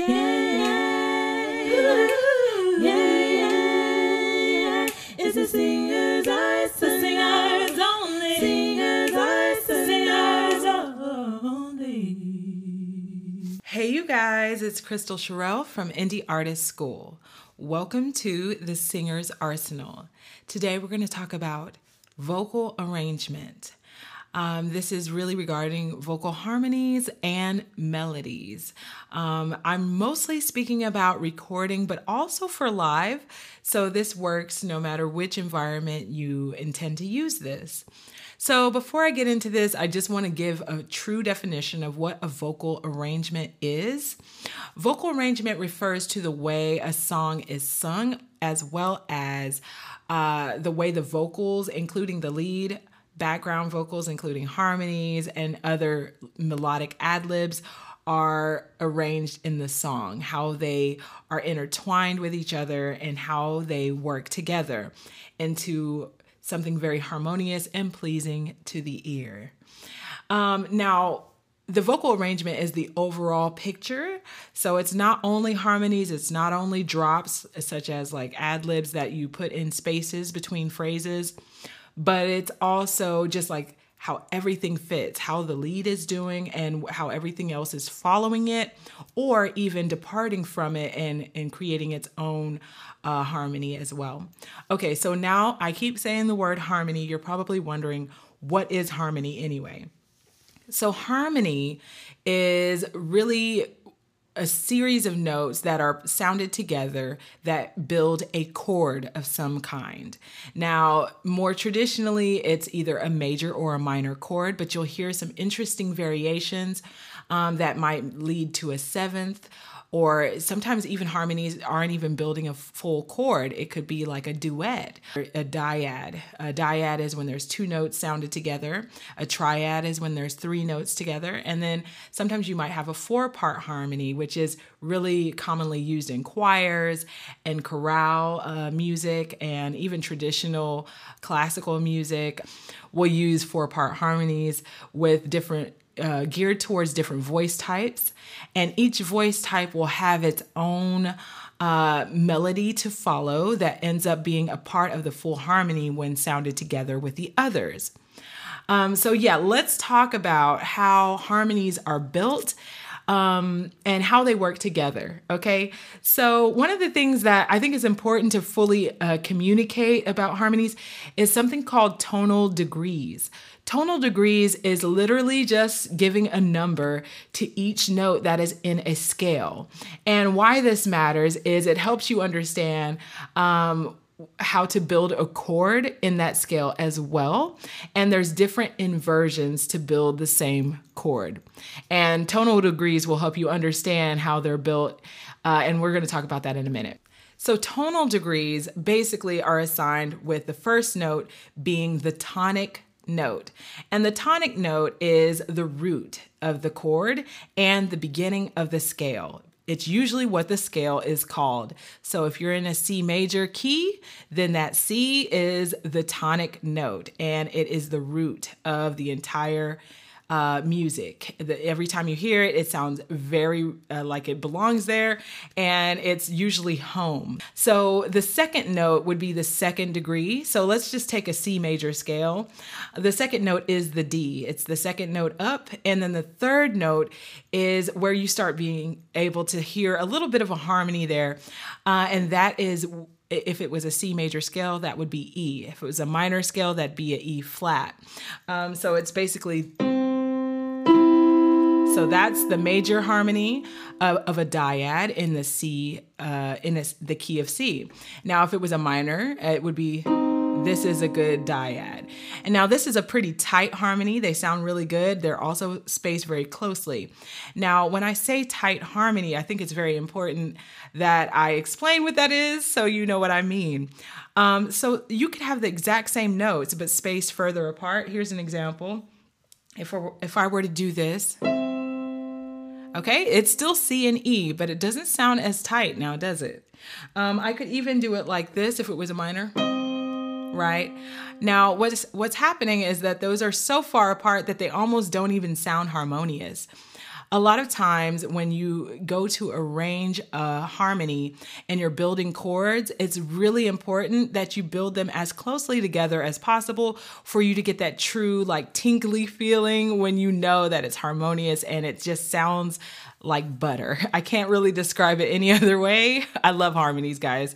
Yeah, yeah, yeah, yeah. It's the singer's eyes, the singer's only. Singer's eyes, the singer's only. Hey, you guys, it's Kristal Cherelle from Indie Artist School. Welcome to the Singer's Arsenal. Today we're going to talk about vocal arrangement. Um, this is really regarding vocal harmonies and melodies. Um, I'm mostly speaking about recording, but also for live. So this works no matter which environment you intend to use this. So, before I get into this, I just want to give a true definition of what a vocal arrangement is. Vocal arrangement refers to the way a song is sung, as well as uh, the way the vocals, including the lead, background vocals, including harmonies and other melodic ad libs, are arranged in the song, how they are intertwined with each other, and how they work together into something very harmonious and pleasing to the ear. Um, now, the vocal arrangement is the overall picture. So it's not only harmonies, it's not only drops, such as like ad libs that you put in spaces between phrases, but it's also just like how everything fits, how the lead is doing, and how everything else is following it, or even departing from it and, and creating its own uh, harmony as well. Okay, so now I keep saying the word harmony. You're probably wondering, what is harmony anyway? So, harmony is really a series of notes that are sounded together that build a chord of some kind. Now, more traditionally, it's either a major or a minor chord, but you'll hear some interesting variations um, that might lead to a seventh or sometimes even harmonies aren't even building a full chord. It could be like a duet, a dyad. A dyad is when there's two notes sounded together. A triad is when there's three notes together. And then sometimes you might have a four part harmony, which is really commonly used in choirs and chorale uh, music and even traditional classical music will use four part harmonies with different uh, geared towards different voice types, and each voice type will have its own uh, melody to follow that ends up being a part of the full harmony when sounded together with the others. Um, so, yeah, let's talk about how harmonies are built um, and how they work together. Okay. So, one of the things that I think is important to fully uh, communicate about harmonies is something called tonal degrees. Tonal degrees is literally just giving a number to each note that is in a scale. And why this matters is it helps you understand um, how to build a chord in that scale as well. And there's different inversions to build the same chord. And tonal degrees will help you understand how they're built. Uh, and we're going to talk about that in a minute. So, tonal degrees basically are assigned with the first note being the tonic note. And the tonic note is the root of the chord and the beginning of the scale. It's usually what the scale is called. So if you're in a C major key, then that C is the tonic note and it is the root of the entire uh, music. The, every time you hear it, it sounds very uh, like it belongs there, and it's usually home. So the second note would be the second degree. So let's just take a C major scale. The second note is the D, it's the second note up, and then the third note is where you start being able to hear a little bit of a harmony there, uh, and that is if it was a C major scale, that would be E. If it was a minor scale, that'd be a E flat. Um, so it's basically. So that's the major harmony of, of a dyad in the C, uh, in a, the key of C. Now, if it was a minor, it would be this is a good dyad. And now this is a pretty tight harmony. They sound really good. They're also spaced very closely. Now, when I say tight harmony, I think it's very important that I explain what that is so you know what I mean. Um, so you could have the exact same notes but spaced further apart. Here's an example. If, if I were to do this, Okay, it's still C and E, but it doesn't sound as tight now, does it? Um, I could even do it like this if it was a minor, right? Now, what's what's happening is that those are so far apart that they almost don't even sound harmonious. A lot of times when you go to arrange a harmony and you're building chords, it's really important that you build them as closely together as possible for you to get that true, like tinkly feeling when you know that it's harmonious and it just sounds like butter. I can't really describe it any other way. I love harmonies, guys.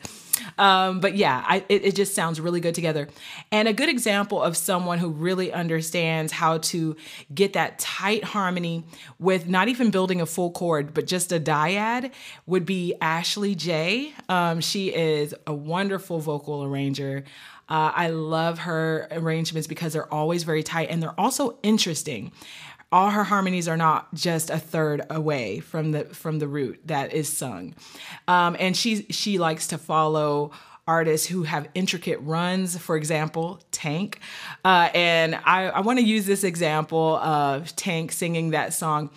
Um, but yeah, I, it, it just sounds really good together. And a good example of someone who really understands how to get that tight harmony with not even building a full chord, but just a dyad would be Ashley Jay. Um, she is a wonderful vocal arranger. Uh, I love her arrangements because they're always very tight and they're also interesting all her harmonies are not just a third away from the from the root that is sung. Um, and she she likes to follow artists who have intricate runs for example Tank. Uh, and i, I want to use this example of Tank singing that song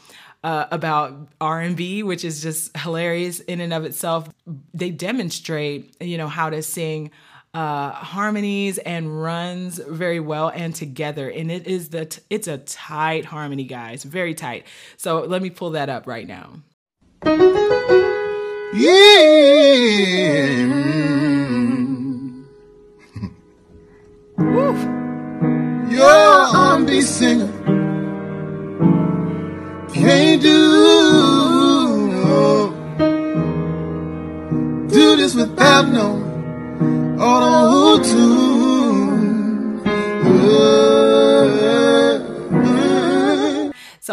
uh, about r&b which is just hilarious in and of itself. They demonstrate you know how to sing uh, harmonies and runs very well and together. And it is the t- it's a tight harmony, guys, very tight. So let me pull that up right now. Yeah. You're R&B singer. Can't do do this without no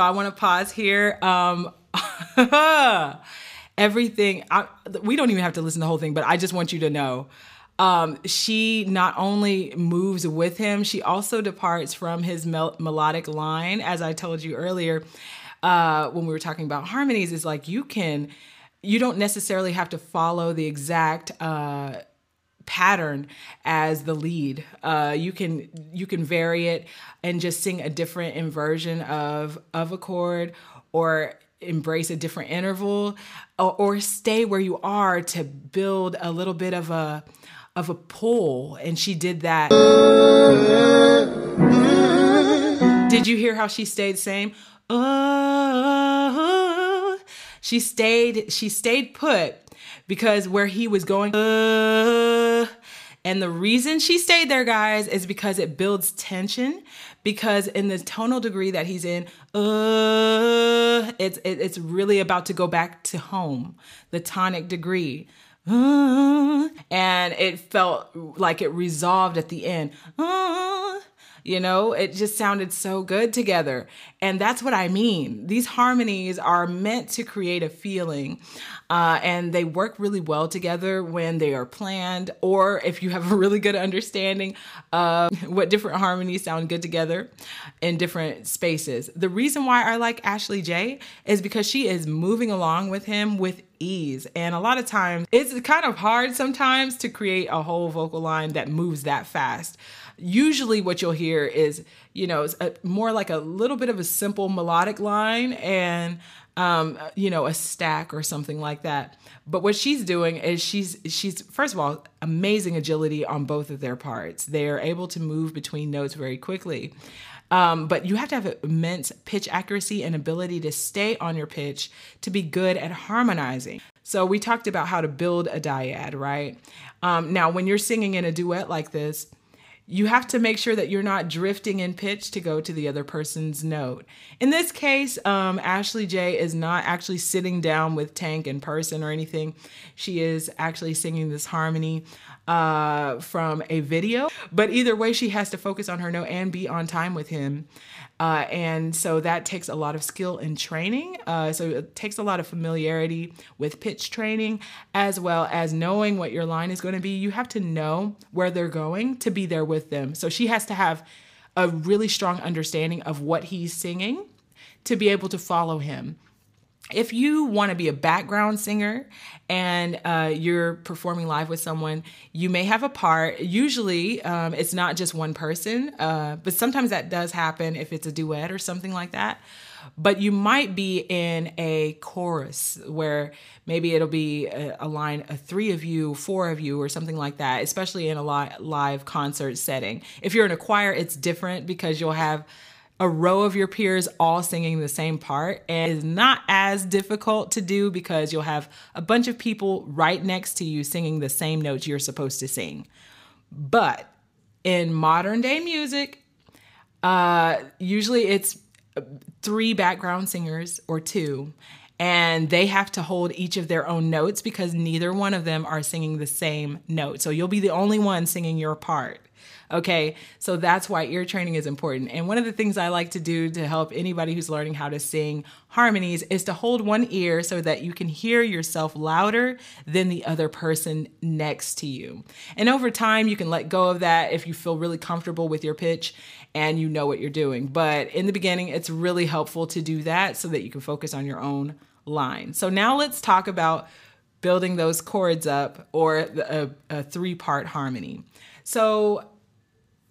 I want to pause here. Um, everything I, we don't even have to listen to the whole thing, but I just want you to know. Um, she not only moves with him, she also departs from his mel- melodic line. As I told you earlier, uh, when we were talking about harmonies, is like you can, you don't necessarily have to follow the exact. Uh, pattern as the lead. Uh, you can you can vary it and just sing a different inversion of of a chord or embrace a different interval or, or stay where you are to build a little bit of a of a pull. And she did that. Did you hear how she stayed same? Uh, she stayed she stayed put because where he was going uh, and the reason she stayed there, guys, is because it builds tension. Because in the tonal degree that he's in, uh, it's it, it's really about to go back to home, the tonic degree. Uh, and it felt like it resolved at the end. Uh, you know, it just sounded so good together. And that's what I mean. These harmonies are meant to create a feeling, uh, and they work really well together when they are planned, or if you have a really good understanding of what different harmonies sound good together in different spaces. The reason why I like Ashley Jay is because she is moving along with him with ease. And a lot of times it's kind of hard sometimes to create a whole vocal line that moves that fast usually what you'll hear is, you know, a, more like a little bit of a simple melodic line and, um, you know, a stack or something like that. But what she's doing is she's she's first of all amazing agility on both of their parts. They are able to move between notes very quickly. Um, but you have to have immense pitch accuracy and ability to stay on your pitch to be good at harmonizing. So we talked about how to build a dyad, right? Um, now, when you're singing in a duet like this, you have to make sure that you're not drifting in pitch to go to the other person's note. In this case, um, Ashley Jay is not actually sitting down with Tank in person or anything. She is actually singing this harmony uh, from a video. But either way, she has to focus on her note and be on time with him. Uh, and so that takes a lot of skill and training. Uh, so it takes a lot of familiarity with pitch training, as well as knowing what your line is going to be. You have to know where they're going to be there with them. So she has to have a really strong understanding of what he's singing to be able to follow him if you want to be a background singer and uh, you're performing live with someone, you may have a part. Usually, um, it's not just one person, uh, but sometimes that does happen if it's a duet or something like that. But you might be in a chorus where maybe it'll be a, a line, a three of you, four of you, or something like that, especially in a li- live concert setting. If you're in a choir, it's different because you'll have a row of your peers all singing the same part and is not as difficult to do because you'll have a bunch of people right next to you singing the same notes you're supposed to sing. But in modern day music, uh, usually it's three background singers or two, and they have to hold each of their own notes because neither one of them are singing the same note. So you'll be the only one singing your part. Okay, so that's why ear training is important. And one of the things I like to do to help anybody who's learning how to sing harmonies is to hold one ear so that you can hear yourself louder than the other person next to you. And over time, you can let go of that if you feel really comfortable with your pitch and you know what you're doing. But in the beginning, it's really helpful to do that so that you can focus on your own line. So now let's talk about building those chords up or a, a three part harmony. So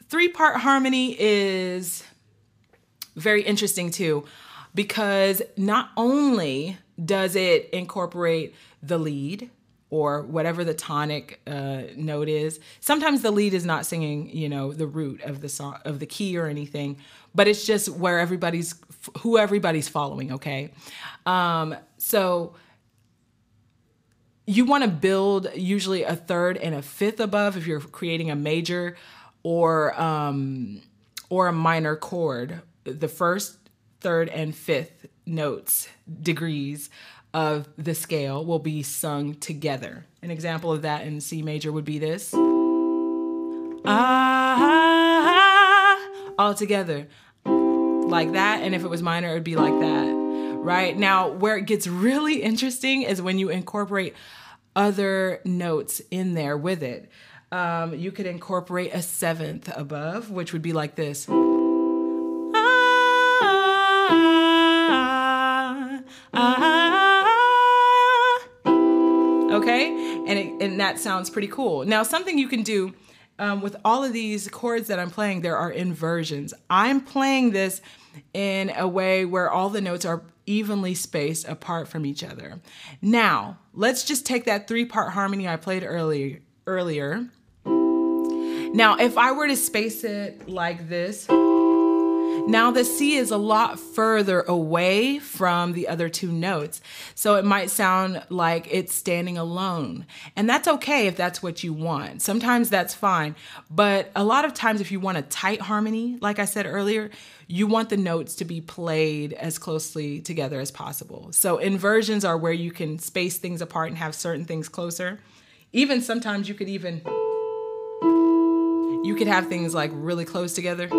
three part harmony is very interesting too, because not only does it incorporate the lead or whatever the tonic uh, note is. Sometimes the lead is not singing, you know, the root of the song of the key or anything, but it's just where everybody's who everybody's following. Okay, um, so you want to build usually a third and a fifth above if you're creating a major or um, or a minor chord. The first, third, and fifth notes degrees of the scale will be sung together. An example of that in C major would be this. Ah, all together like that. And if it was minor, it would be like that. Right now, where it gets really interesting is when you incorporate other notes in there with it um, you could incorporate a seventh above, which would be like this. That sounds pretty cool. Now, something you can do um, with all of these chords that I'm playing, there are inversions. I'm playing this in a way where all the notes are evenly spaced apart from each other. Now, let's just take that three part harmony I played earlier earlier now, if I were to space it like this, now the C is a lot further away from the other two notes. So it might sound like it's standing alone. And that's okay if that's what you want. Sometimes that's fine. But a lot of times, if you want a tight harmony, like I said earlier, you want the notes to be played as closely together as possible. So inversions are where you can space things apart and have certain things closer. Even sometimes you could even you could have things like really close together.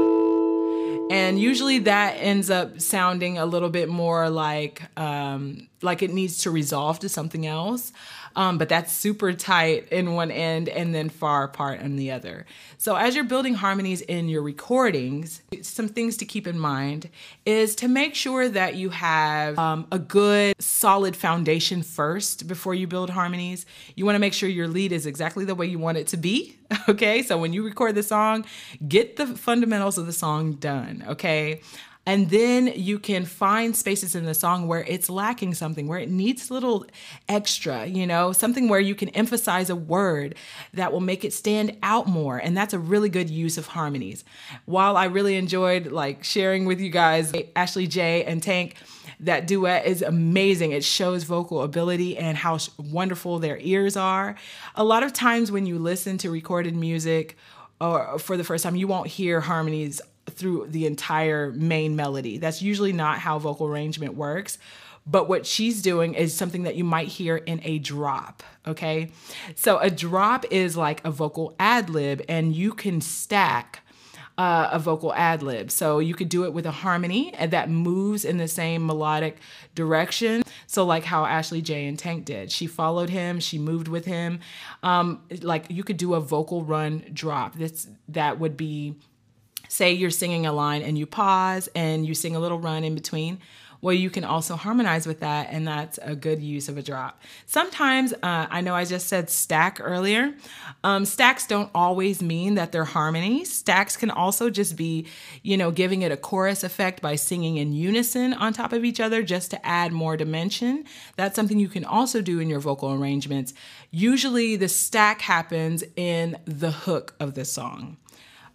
And usually that ends up sounding a little bit more like um, like it needs to resolve to something else. Um, but that's super tight in one end and then far apart on the other. So as you're building harmonies in your recordings, some things to keep in mind is to make sure that you have um, a good solid foundation first before you build harmonies. You want to make sure your lead is exactly the way you want it to be. Okay, so when you record the song, get the fundamentals of the song done. Okay. And then you can find spaces in the song where it's lacking something, where it needs a little extra, you know, something where you can emphasize a word that will make it stand out more. And that's a really good use of harmonies. While I really enjoyed like sharing with you guys Ashley Jay and Tank, that duet is amazing. It shows vocal ability and how wonderful their ears are. A lot of times when you listen to recorded music, or for the first time, you won't hear harmonies through the entire main melody. That's usually not how vocal arrangement works. But what she's doing is something that you might hear in a drop, okay? So a drop is like a vocal ad lib, and you can stack uh, a vocal ad lib. So you could do it with a harmony that moves in the same melodic direction. So, like how Ashley Jay and Tank did, she followed him, she moved with him. Um, like you could do a vocal run drop. This that would be say you're singing a line and you pause and you sing a little run in between well you can also harmonize with that and that's a good use of a drop. Sometimes uh, i know i just said stack earlier. Um, stacks don't always mean that they're harmonies stacks can also just be you know giving it a chorus effect by singing in unison on top of each other just to add more dimension. That's something you can also do in your vocal arrangements. Usually the stack happens in the hook of the song.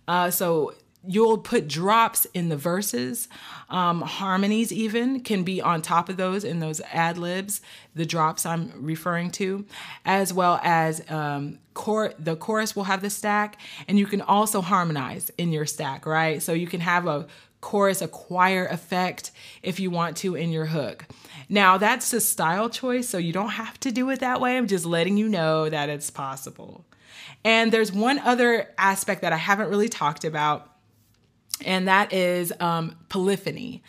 Uh, so you'll put drops in the verses. Um, harmonies, even, can be on top of those in those ad libs, the drops I'm referring to, as well as um, cor- the chorus will have the stack, and you can also harmonize in your stack, right? So you can have a chorus, a choir effect if you want to in your hook. Now, that's a style choice, so you don't have to do it that way. I'm just letting you know that it's possible. And there's one other aspect that I haven't really talked about and that is um, polyphony.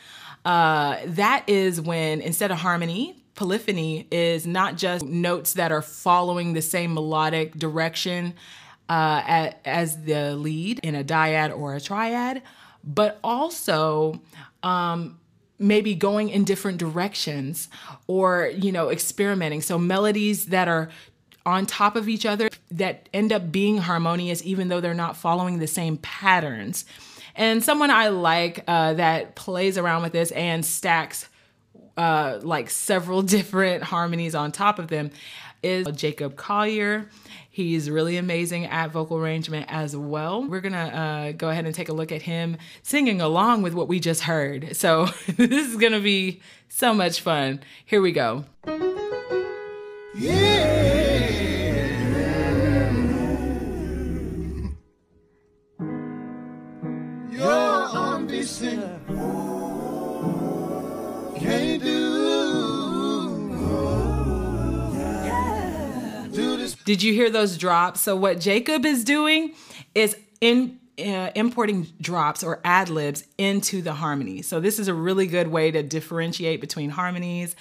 Uh, that is when instead of harmony, polyphony is not just notes that are following the same melodic direction uh, as the lead in a dyad or a triad, but also um, maybe going in different directions or you know experimenting. So melodies that are on top of each other that end up being harmonious even though they're not following the same patterns. And someone I like uh, that plays around with this and stacks uh, like several different harmonies on top of them is Jacob Collier. He's really amazing at vocal arrangement as well. We're gonna uh, go ahead and take a look at him singing along with what we just heard. So this is gonna be so much fun. Here we go. Yeah. Can't do. Did you hear those drops? So what Jacob is doing is in uh, importing drops or ad libs into the harmony. So this is a really good way to differentiate between harmonies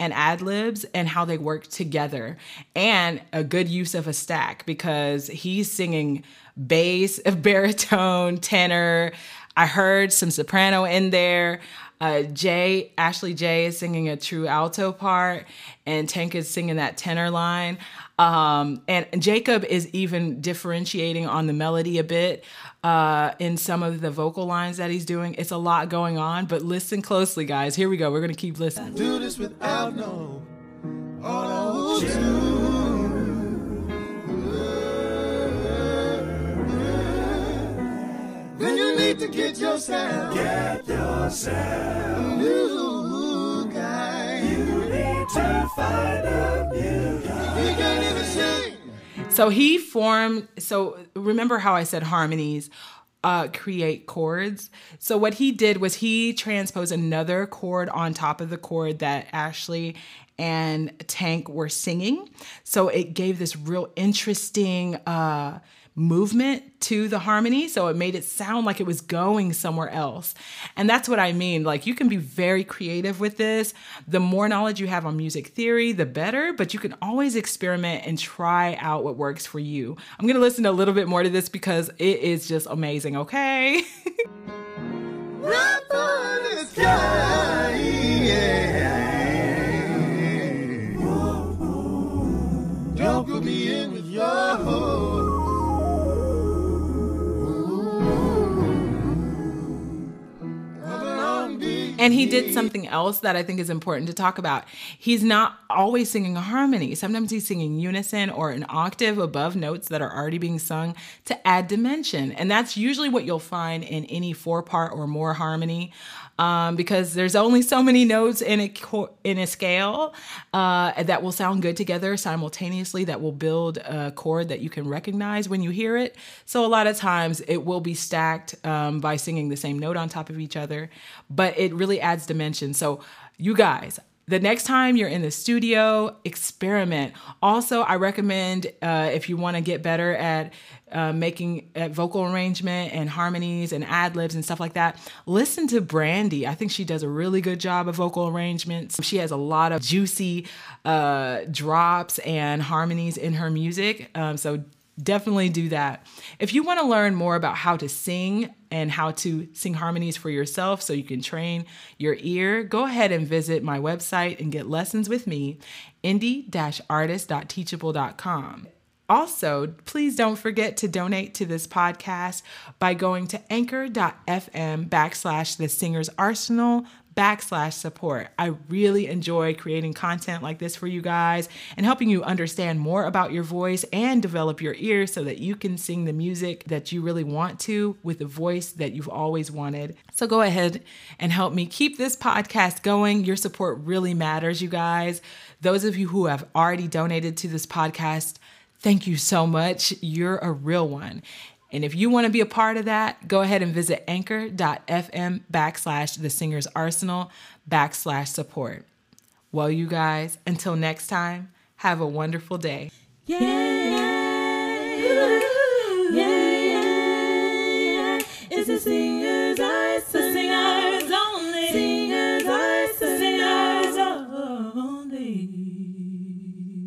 and ad libs and how they work together, and a good use of a stack because he's singing bass, baritone, tenor. I heard some soprano in there. Uh, Jay, Ashley Jay is singing a true alto part, and Tank is singing that tenor line. Um, and Jacob is even differentiating on the melody a bit uh, in some of the vocal lines that he's doing. It's a lot going on, but listen closely, guys. Here we go. We're going to keep listening. Do this without no Then you need to get yourself, get yourself a new guy. You need to find a new guy. He can't even sing. So he formed. So remember how I said harmonies. Uh, create chords. So what he did was he transposed another chord on top of the chord that Ashley and Tank were singing. So it gave this real interesting uh, movement to the harmony. So it made it sound like it was going somewhere else. And that's what I mean. Like you can be very creative with this. The more knowledge you have on music theory, the better, but you can always experiment and try out what works for you. I'm going to listen a little bit more to this because it is just amazing, okay? And he did something else that I think is important to talk about. He's not always singing a harmony. Sometimes he's singing unison or an octave above notes that are already being sung to add dimension. And that's usually what you'll find in any four part or more harmony um, because there's only so many notes in a in a scale uh, that will sound good together simultaneously. That will build a chord that you can recognize when you hear it. So a lot of times it will be stacked um, by singing the same note on top of each other, but it really adds dimension. So you guys, the next time you're in the studio, experiment. Also, I recommend uh, if you want to get better at uh, making at vocal arrangement and harmonies and ad libs and stuff like that, listen to Brandy. I think she does a really good job of vocal arrangements. She has a lot of juicy uh, drops and harmonies in her music. Um, so definitely do that. If you want to learn more about how to sing and how to sing harmonies for yourself so you can train your ear, go ahead and visit my website and get lessons with me, indie-artist.teachable.com. Also, please don't forget to donate to this podcast by going to anchor.fm backslash the singer's arsenal backslash support. I really enjoy creating content like this for you guys and helping you understand more about your voice and develop your ears so that you can sing the music that you really want to with the voice that you've always wanted. So go ahead and help me keep this podcast going. Your support really matters, you guys. Those of you who have already donated to this podcast, thank you so much. You're a real one. And if you want to be a part of that, go ahead and visit anchor.fm backslash the singer's arsenal backslash support. Well, you guys, until next time, have a wonderful day. Yeah, yeah, yeah, yeah, yeah. It's a singer.